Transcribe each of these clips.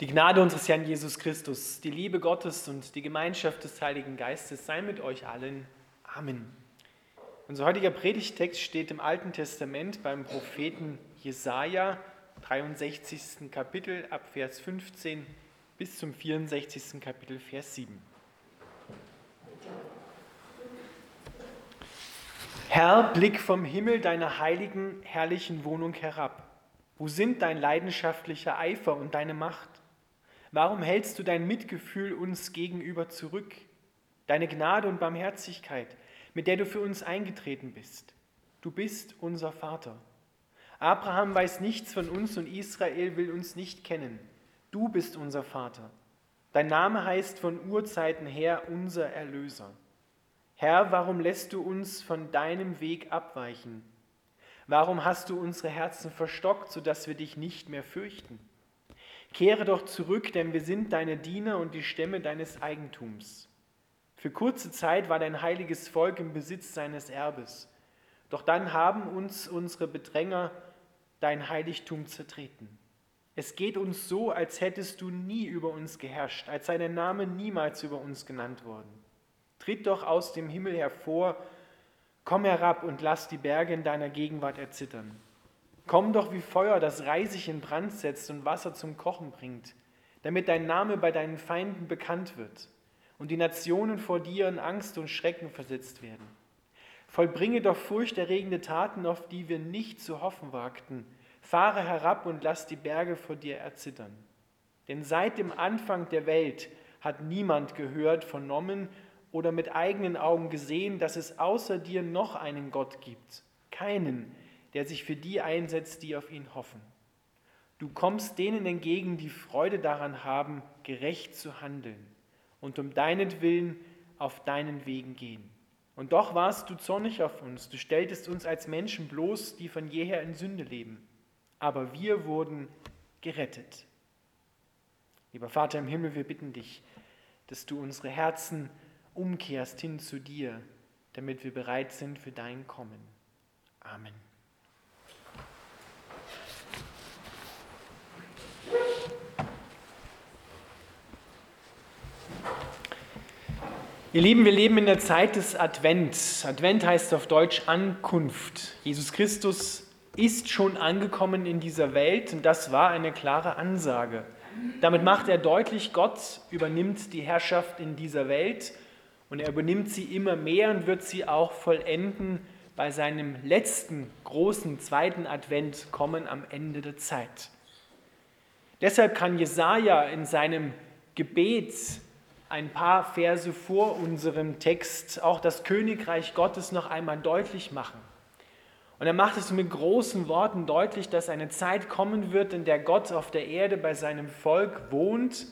Die Gnade unseres Herrn Jesus Christus, die Liebe Gottes und die Gemeinschaft des Heiligen Geistes sei mit euch allen. Amen. Unser heutiger Predigtext steht im Alten Testament beim Propheten Jesaja, 63. Kapitel, ab Vers 15 bis zum 64. Kapitel, Vers 7. Herr, blick vom Himmel deiner heiligen, herrlichen Wohnung herab. Wo sind dein leidenschaftlicher Eifer und deine Macht? Warum hältst du dein Mitgefühl uns gegenüber zurück, deine Gnade und Barmherzigkeit, mit der du für uns eingetreten bist? Du bist unser Vater. Abraham weiß nichts von uns und Israel will uns nicht kennen. Du bist unser Vater. Dein Name heißt von Urzeiten her unser Erlöser. Herr, warum lässt du uns von deinem Weg abweichen? Warum hast du unsere Herzen verstockt, sodass wir dich nicht mehr fürchten? Kehre doch zurück, denn wir sind deine Diener und die Stämme deines Eigentums. Für kurze Zeit war dein heiliges Volk im Besitz seines Erbes. Doch dann haben uns unsere Bedränger dein Heiligtum zertreten. Es geht uns so, als hättest du nie über uns geherrscht, als sei dein Name niemals über uns genannt worden. Tritt doch aus dem Himmel hervor, komm herab und lass die Berge in deiner Gegenwart erzittern. Komm doch wie Feuer, das Reisig in Brand setzt und Wasser zum Kochen bringt, damit dein Name bei deinen Feinden bekannt wird und die Nationen vor dir in Angst und Schrecken versetzt werden. Vollbringe doch furchterregende Taten, auf die wir nicht zu hoffen wagten. Fahre herab und lass die Berge vor dir erzittern. Denn seit dem Anfang der Welt hat niemand gehört, vernommen oder mit eigenen Augen gesehen, dass es außer dir noch einen Gott gibt. Keinen, der sich für die einsetzt, die auf ihn hoffen. Du kommst denen entgegen, die Freude daran haben, gerecht zu handeln und um deinetwillen auf deinen Wegen gehen. Und doch warst du zornig auf uns, du stelltest uns als Menschen bloß, die von jeher in Sünde leben. Aber wir wurden gerettet. Lieber Vater im Himmel, wir bitten dich, dass du unsere Herzen umkehrst hin zu dir, damit wir bereit sind für dein Kommen. Amen. Ihr Lieben, wir leben in der Zeit des Advent. Advent heißt auf Deutsch Ankunft. Jesus Christus ist schon angekommen in dieser Welt und das war eine klare Ansage. Damit macht er deutlich, Gott übernimmt die Herrschaft in dieser Welt und er übernimmt sie immer mehr und wird sie auch vollenden bei seinem letzten großen zweiten Advent kommen am Ende der Zeit. Deshalb kann Jesaja in seinem Gebet ein paar Verse vor unserem Text auch das Königreich Gottes noch einmal deutlich machen. Und er macht es mit großen Worten deutlich, dass eine Zeit kommen wird, in der Gott auf der Erde bei seinem Volk wohnt,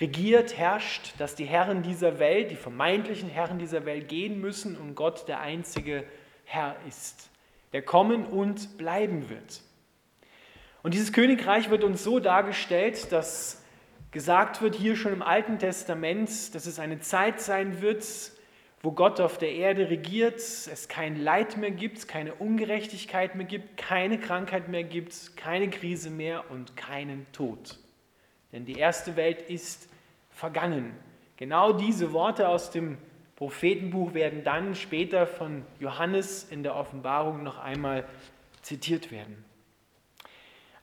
regiert, herrscht, dass die Herren dieser Welt, die vermeintlichen Herren dieser Welt gehen müssen und Gott der einzige Herr ist, der kommen und bleiben wird. Und dieses Königreich wird uns so dargestellt, dass gesagt wird hier schon im Alten Testament, dass es eine Zeit sein wird, wo Gott auf der Erde regiert, es kein Leid mehr gibt, keine Ungerechtigkeit mehr gibt, keine Krankheit mehr gibt, keine Krise mehr und keinen Tod. Denn die erste Welt ist vergangen. Genau diese Worte aus dem Prophetenbuch werden dann später von Johannes in der Offenbarung noch einmal zitiert werden.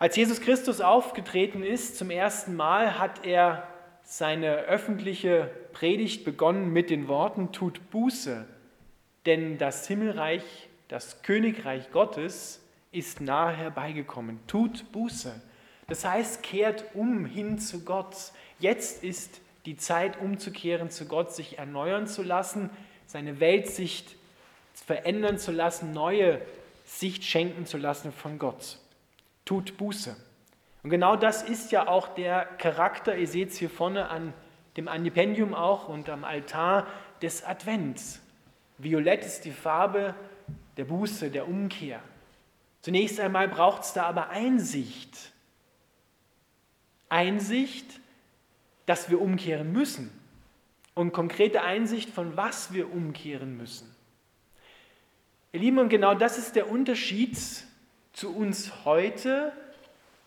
Als Jesus Christus aufgetreten ist zum ersten Mal, hat er seine öffentliche Predigt begonnen mit den Worten, tut Buße, denn das Himmelreich, das Königreich Gottes ist nahe herbeigekommen. Tut Buße. Das heißt, kehrt um hin zu Gott. Jetzt ist die Zeit umzukehren zu Gott, sich erneuern zu lassen, seine Weltsicht verändern zu lassen, neue Sicht schenken zu lassen von Gott tut Buße. Und genau das ist ja auch der Charakter, ihr seht es hier vorne an dem Andipendium auch und am Altar des Advents. Violett ist die Farbe der Buße, der Umkehr. Zunächst einmal braucht es da aber Einsicht. Einsicht, dass wir umkehren müssen. Und konkrete Einsicht, von was wir umkehren müssen. Ihr Lieben, und genau das ist der Unterschied zu uns heute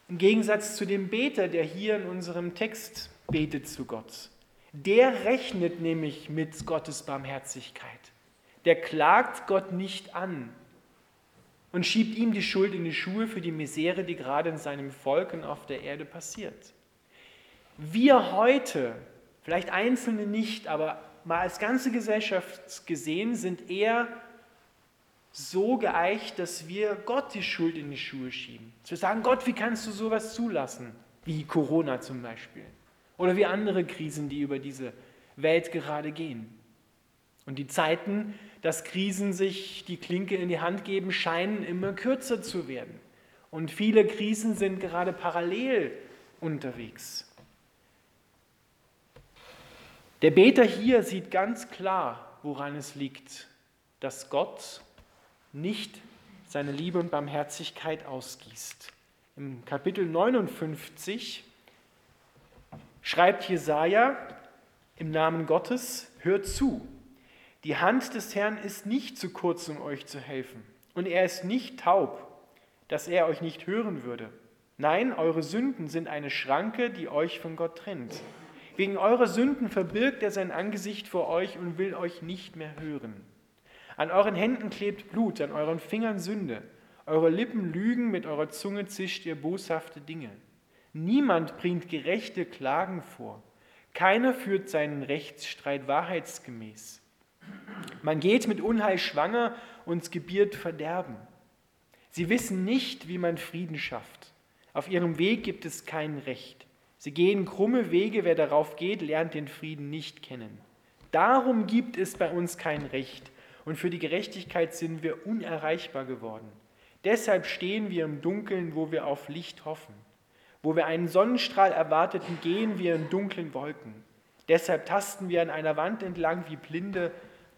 Im Gegensatz zu dem Beter, der hier in unserem Text betet zu Gott. Der rechnet nämlich mit Gottes Barmherzigkeit. Der klagt Gott nicht an und schiebt ihm die Schuld in die Schuhe für die Misere, die gerade in seinem Volk und auf der Erde passiert. Wir heute, vielleicht Einzelne nicht, aber mal als ganze Gesellschaft gesehen, sind eher so geeicht, dass wir Gott die Schuld in die Schuhe schieben. Wir sagen, Gott, wie kannst du sowas zulassen? Wie Corona zum Beispiel. Oder wie andere Krisen, die über diese Welt gerade gehen. Und die Zeiten, dass Krisen sich die Klinke in die Hand geben, scheinen immer kürzer zu werden. Und viele Krisen sind gerade parallel unterwegs. Der Beter hier sieht ganz klar, woran es liegt, dass Gott nicht seine Liebe und Barmherzigkeit ausgießt. Im Kapitel 59 schreibt Jesaja im Namen Gottes: Hört zu, die Hand des Herrn ist nicht zu kurz, um euch zu helfen, und er ist nicht taub, dass er euch nicht hören würde. Nein, eure Sünden sind eine Schranke, die euch von Gott trennt. Wegen eurer Sünden verbirgt er sein Angesicht vor euch und will euch nicht mehr hören. An euren Händen klebt Blut, an euren Fingern Sünde. Eure Lippen lügen, mit eurer Zunge zischt ihr boshafte Dinge. Niemand bringt gerechte Klagen vor. Keiner führt seinen Rechtsstreit wahrheitsgemäß. Man geht mit Unheil schwanger und gebiert Verderben. Sie wissen nicht, wie man Frieden schafft. Auf ihrem Weg gibt es kein Recht. Sie gehen krumme Wege, wer darauf geht, lernt den Frieden nicht kennen. Darum gibt es bei uns kein Recht und für die Gerechtigkeit sind wir unerreichbar geworden. Deshalb stehen wir im Dunkeln, wo wir auf Licht hoffen. Wo wir einen Sonnenstrahl erwarteten, gehen wir in dunklen Wolken. Deshalb tasten wir an einer Wand entlang wie Blinde,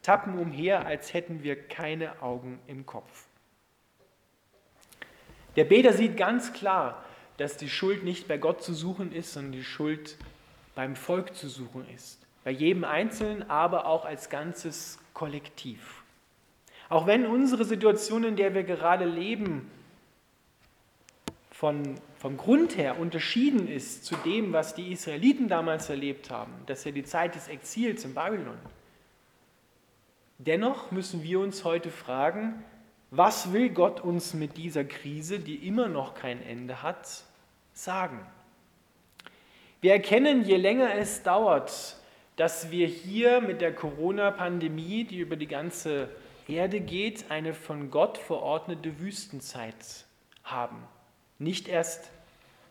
tappen umher, als hätten wir keine Augen im Kopf. Der Beter sieht ganz klar, dass die Schuld nicht bei Gott zu suchen ist, sondern die Schuld beim Volk zu suchen ist. Bei jedem Einzelnen, aber auch als ganzes Kollektiv. Auch wenn unsere Situation, in der wir gerade leben, von, vom Grund her unterschieden ist zu dem, was die Israeliten damals erlebt haben, das ist ja die Zeit des Exils in Babylon. Dennoch müssen wir uns heute fragen, was will Gott uns mit dieser Krise, die immer noch kein Ende hat, sagen. Wir erkennen, je länger es dauert, dass wir hier mit der Corona-Pandemie, die über die ganze Erde geht, eine von Gott verordnete Wüstenzeit haben. Nicht erst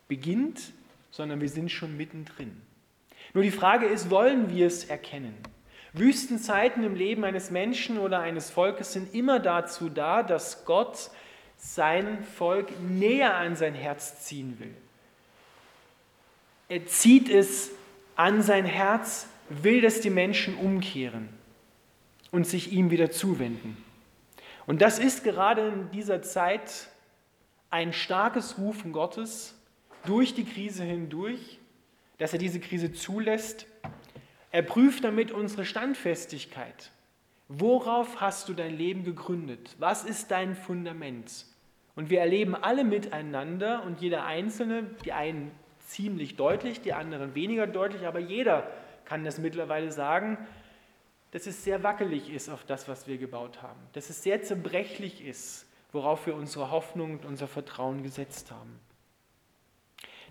beginnt, sondern wir sind schon mittendrin. Nur die Frage ist, wollen wir es erkennen? Wüstenzeiten im Leben eines Menschen oder eines Volkes sind immer dazu da, dass Gott sein Volk näher an sein Herz ziehen will. Er zieht es an sein Herz, will, dass die Menschen umkehren und sich ihm wieder zuwenden. Und das ist gerade in dieser Zeit ein starkes Rufen Gottes durch die Krise hindurch, dass er diese Krise zulässt. Er prüft damit unsere Standfestigkeit. Worauf hast du dein Leben gegründet? Was ist dein Fundament? Und wir erleben alle miteinander und jeder Einzelne, die einen ziemlich deutlich, die anderen weniger deutlich, aber jeder kann das mittlerweile sagen, dass es sehr wackelig ist auf das, was wir gebaut haben, dass es sehr zerbrechlich ist, worauf wir unsere Hoffnung und unser Vertrauen gesetzt haben.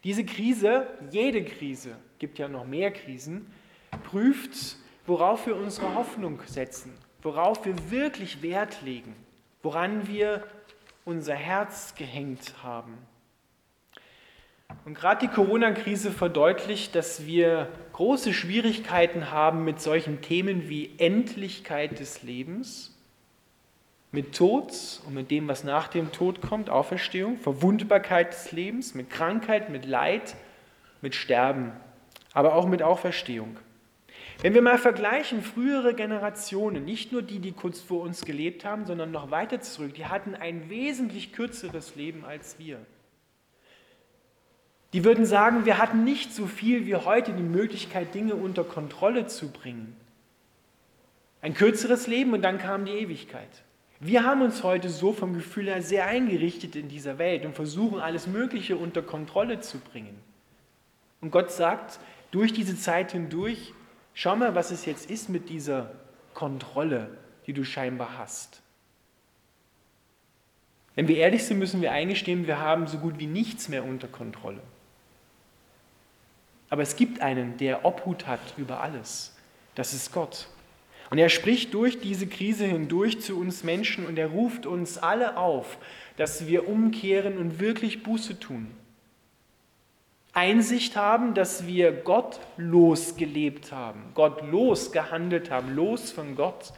Diese Krise, jede Krise, gibt ja noch mehr Krisen, prüft, worauf wir unsere Hoffnung setzen, worauf wir wirklich Wert legen, woran wir unser Herz gehängt haben. Und gerade die Corona-Krise verdeutlicht, dass wir große Schwierigkeiten haben mit solchen Themen wie Endlichkeit des Lebens, mit Tod und mit dem, was nach dem Tod kommt, Auferstehung, Verwundbarkeit des Lebens, mit Krankheit, mit Leid, mit Sterben, aber auch mit Auferstehung. Wenn wir mal vergleichen, frühere Generationen, nicht nur die, die kurz vor uns gelebt haben, sondern noch weiter zurück, die hatten ein wesentlich kürzeres Leben als wir. Die würden sagen, wir hatten nicht so viel wie heute die Möglichkeit, Dinge unter Kontrolle zu bringen. Ein kürzeres Leben und dann kam die Ewigkeit. Wir haben uns heute so vom Gefühl her sehr eingerichtet in dieser Welt und versuchen alles Mögliche unter Kontrolle zu bringen. Und Gott sagt durch diese Zeit hindurch, schau mal, was es jetzt ist mit dieser Kontrolle, die du scheinbar hast. Wenn wir ehrlich sind, müssen wir eingestehen, wir haben so gut wie nichts mehr unter Kontrolle. Aber es gibt einen, der Obhut hat über alles. Das ist Gott. Und er spricht durch diese Krise hindurch zu uns Menschen und er ruft uns alle auf, dass wir umkehren und wirklich Buße tun. Einsicht haben, dass wir gottlos gelebt haben, gottlos gehandelt haben, los von Gott.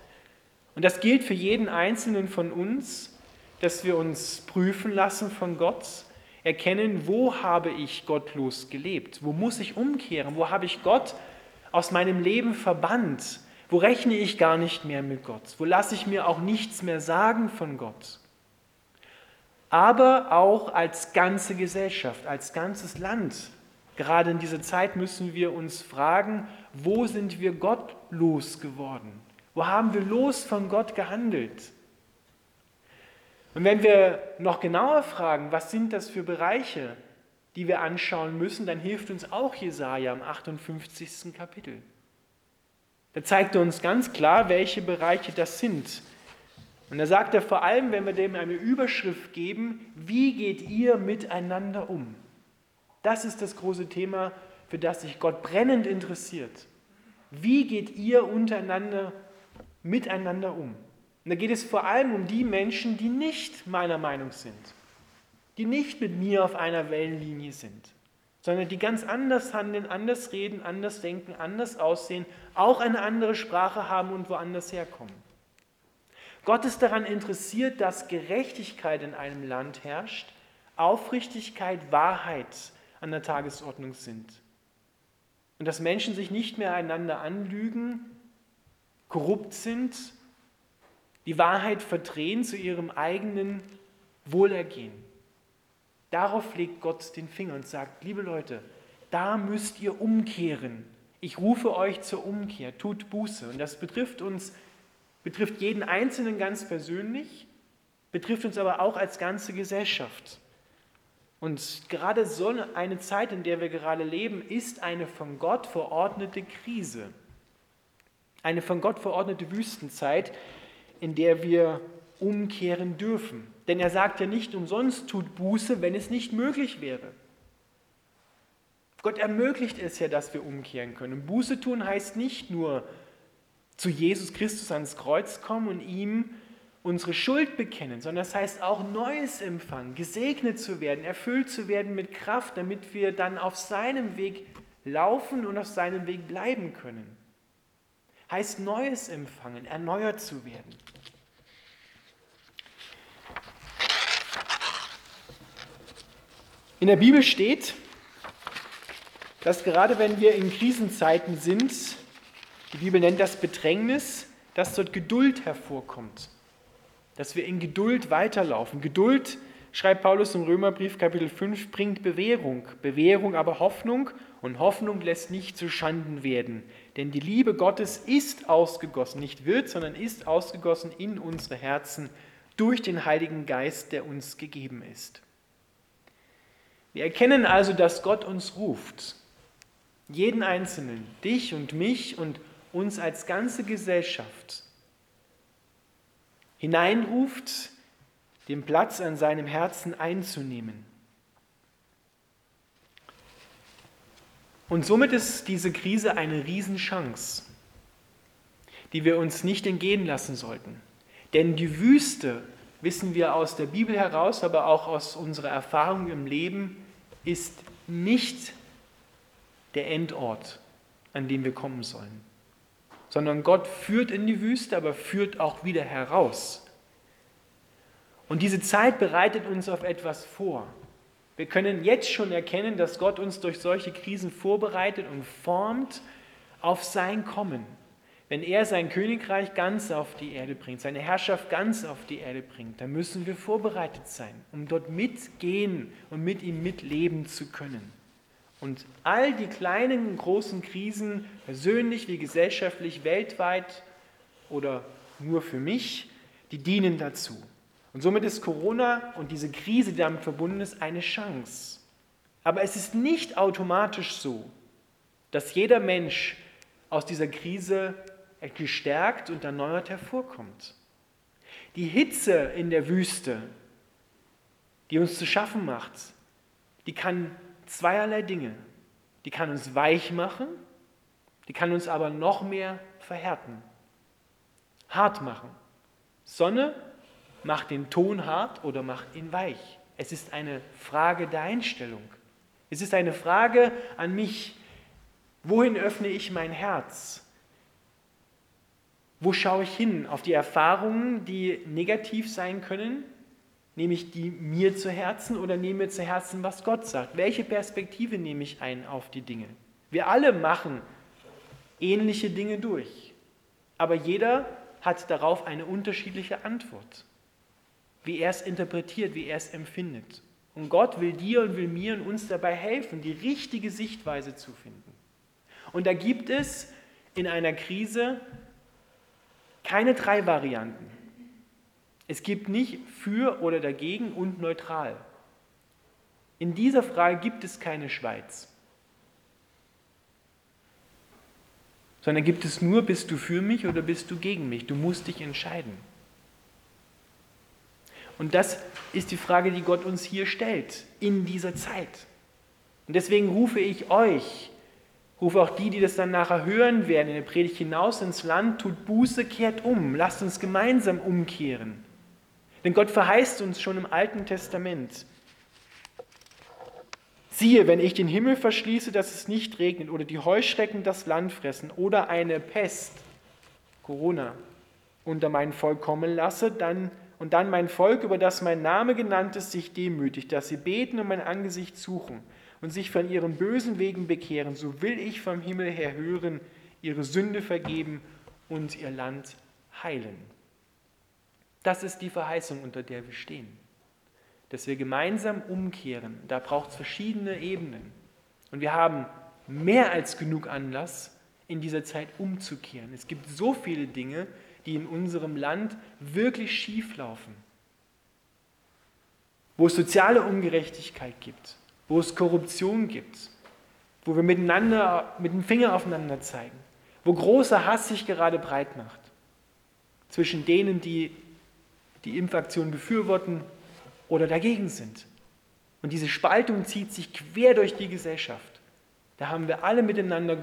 Und das gilt für jeden Einzelnen von uns, dass wir uns prüfen lassen von Gott, erkennen, wo habe ich gottlos gelebt, wo muss ich umkehren, wo habe ich Gott aus meinem Leben verbannt, wo rechne ich gar nicht mehr mit Gott? Wo lasse ich mir auch nichts mehr sagen von Gott? Aber auch als ganze Gesellschaft, als ganzes Land. Gerade in dieser Zeit müssen wir uns fragen, wo sind wir gottlos geworden? Wo haben wir los von Gott gehandelt? Und wenn wir noch genauer fragen, was sind das für Bereiche, die wir anschauen müssen, dann hilft uns auch Jesaja im 58. Kapitel. Da zeigt er uns ganz klar, welche Bereiche das sind. Und da sagt er vor allem, wenn wir dem eine Überschrift geben, wie geht ihr miteinander um? Das ist das große Thema, für das sich Gott brennend interessiert. Wie geht ihr untereinander miteinander um? Und da geht es vor allem um die Menschen, die nicht meiner Meinung sind, die nicht mit mir auf einer Wellenlinie sind sondern die ganz anders handeln, anders reden, anders denken, anders aussehen, auch eine andere Sprache haben und woanders herkommen. Gott ist daran interessiert, dass Gerechtigkeit in einem Land herrscht, Aufrichtigkeit, Wahrheit an der Tagesordnung sind. Und dass Menschen sich nicht mehr einander anlügen, korrupt sind, die Wahrheit verdrehen zu ihrem eigenen Wohlergehen. Darauf legt Gott den Finger und sagt, liebe Leute, da müsst ihr umkehren. Ich rufe euch zur Umkehr, tut Buße. Und das betrifft uns, betrifft jeden Einzelnen ganz persönlich, betrifft uns aber auch als ganze Gesellschaft. Und gerade so eine Zeit, in der wir gerade leben, ist eine von Gott verordnete Krise. Eine von Gott verordnete Wüstenzeit, in der wir umkehren dürfen. Denn er sagt ja nicht umsonst, tut Buße, wenn es nicht möglich wäre. Gott ermöglicht es ja, dass wir umkehren können. Buße tun heißt nicht nur zu Jesus Christus ans Kreuz kommen und ihm unsere Schuld bekennen, sondern das heißt auch Neues empfangen, gesegnet zu werden, erfüllt zu werden mit Kraft, damit wir dann auf seinem Weg laufen und auf seinem Weg bleiben können. Heißt Neues empfangen, erneuert zu werden. In der Bibel steht, dass gerade wenn wir in Krisenzeiten sind, die Bibel nennt das Bedrängnis, dass dort Geduld hervorkommt, dass wir in Geduld weiterlaufen. Geduld, schreibt Paulus im Römerbrief Kapitel 5, bringt Bewährung, Bewährung aber Hoffnung und Hoffnung lässt nicht zu Schanden werden. Denn die Liebe Gottes ist ausgegossen, nicht wird, sondern ist ausgegossen in unsere Herzen durch den Heiligen Geist, der uns gegeben ist. Wir erkennen also, dass Gott uns ruft, jeden Einzelnen, dich und mich und uns als ganze Gesellschaft, hineinruft, den Platz an seinem Herzen einzunehmen. Und somit ist diese Krise eine Riesenchance, die wir uns nicht entgehen lassen sollten. Denn die Wüste, wissen wir aus der Bibel heraus, aber auch aus unserer Erfahrung im Leben, ist nicht der Endort, an dem wir kommen sollen, sondern Gott führt in die Wüste, aber führt auch wieder heraus. Und diese Zeit bereitet uns auf etwas vor. Wir können jetzt schon erkennen, dass Gott uns durch solche Krisen vorbereitet und formt auf sein Kommen. Wenn er sein Königreich ganz auf die Erde bringt, seine Herrschaft ganz auf die Erde bringt, dann müssen wir vorbereitet sein, um dort mitgehen und mit ihm mitleben zu können. Und all die kleinen und großen Krisen, persönlich wie gesellschaftlich, weltweit oder nur für mich, die dienen dazu. Und somit ist Corona und diese Krise, die damit verbunden ist, eine Chance. Aber es ist nicht automatisch so, dass jeder Mensch aus dieser Krise gestärkt und erneuert hervorkommt. Die Hitze in der Wüste, die uns zu schaffen macht, die kann zweierlei Dinge. Die kann uns weich machen, die kann uns aber noch mehr verhärten, hart machen. Sonne macht den Ton hart oder macht ihn weich. Es ist eine Frage der Einstellung. Es ist eine Frage an mich, wohin öffne ich mein Herz? Wo schaue ich hin? Auf die Erfahrungen, die negativ sein können? Nehme ich die mir zu Herzen oder nehme ich zu Herzen, was Gott sagt? Welche Perspektive nehme ich ein auf die Dinge? Wir alle machen ähnliche Dinge durch, aber jeder hat darauf eine unterschiedliche Antwort, wie er es interpretiert, wie er es empfindet. Und Gott will dir und will mir und uns dabei helfen, die richtige Sichtweise zu finden. Und da gibt es in einer Krise keine drei Varianten. Es gibt nicht für oder dagegen und neutral. In dieser Frage gibt es keine Schweiz, sondern gibt es nur, bist du für mich oder bist du gegen mich? Du musst dich entscheiden. Und das ist die Frage, die Gott uns hier stellt, in dieser Zeit. Und deswegen rufe ich euch, rufe auch die, die das dann nachher hören werden, in der Predigt hinaus ins Land, tut Buße, kehrt um, lasst uns gemeinsam umkehren. Denn Gott verheißt uns schon im Alten Testament, siehe, wenn ich den Himmel verschließe, dass es nicht regnet oder die Heuschrecken das Land fressen oder eine Pest, Corona, unter mein Volk kommen lasse, dann und dann mein Volk, über das mein Name genannt ist, sich demütigt, dass sie beten und mein Angesicht suchen und sich von ihren bösen Wegen bekehren, so will ich vom Himmel her hören, ihre Sünde vergeben und ihr Land heilen. Das ist die Verheißung, unter der wir stehen. Dass wir gemeinsam umkehren. Da braucht es verschiedene Ebenen. Und wir haben mehr als genug Anlass, in dieser Zeit umzukehren. Es gibt so viele Dinge, die in unserem Land wirklich schief laufen. Wo es soziale Ungerechtigkeit gibt, wo es Korruption gibt, wo wir miteinander mit dem Finger aufeinander zeigen, wo großer Hass sich gerade breit macht zwischen denen, die die Impfaktion befürworten oder dagegen sind. Und diese Spaltung zieht sich quer durch die Gesellschaft. Da haben wir alle miteinander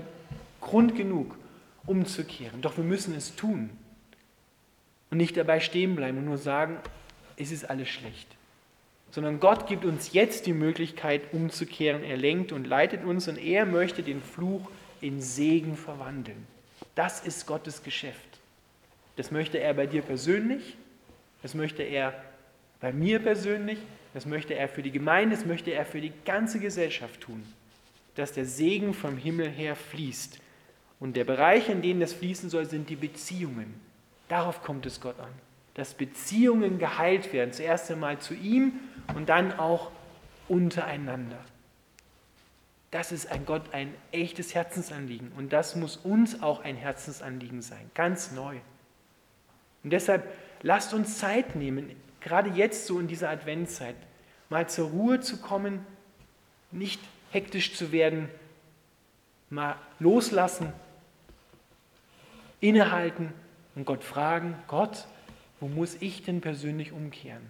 Grund genug, umzukehren. Doch wir müssen es tun und nicht dabei stehen bleiben und nur sagen, es ist alles schlecht. Sondern Gott gibt uns jetzt die Möglichkeit, umzukehren. Er lenkt und leitet uns und er möchte den Fluch in Segen verwandeln. Das ist Gottes Geschäft. Das möchte er bei dir persönlich das möchte er bei mir persönlich, das möchte er für die Gemeinde, das möchte er für die ganze Gesellschaft tun, dass der Segen vom Himmel her fließt. Und der Bereich, in dem das fließen soll, sind die Beziehungen. Darauf kommt es Gott an, dass Beziehungen geheilt werden, zuerst einmal zu ihm und dann auch untereinander. Das ist ein Gott ein echtes Herzensanliegen und das muss uns auch ein Herzensanliegen sein, ganz neu. Und deshalb Lasst uns Zeit nehmen, gerade jetzt so in dieser Adventzeit, mal zur Ruhe zu kommen, nicht hektisch zu werden, mal loslassen, innehalten und Gott fragen, Gott, wo muss ich denn persönlich umkehren?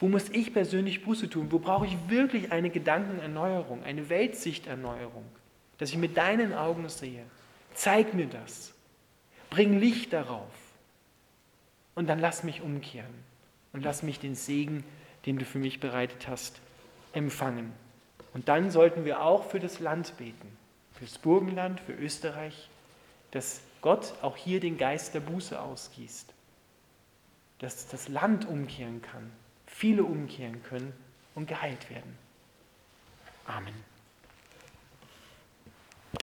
Wo muss ich persönlich Buße tun? Wo brauche ich wirklich eine Gedankenerneuerung, eine Weltsichterneuerung, dass ich mit deinen Augen sehe? Zeig mir das. Bring Licht darauf. Und dann lass mich umkehren und lass mich den Segen, den du für mich bereitet hast, empfangen. Und dann sollten wir auch für das Land beten, fürs Burgenland, für Österreich, dass Gott auch hier den Geist der Buße ausgießt, dass das Land umkehren kann, viele umkehren können und geheilt werden. Amen.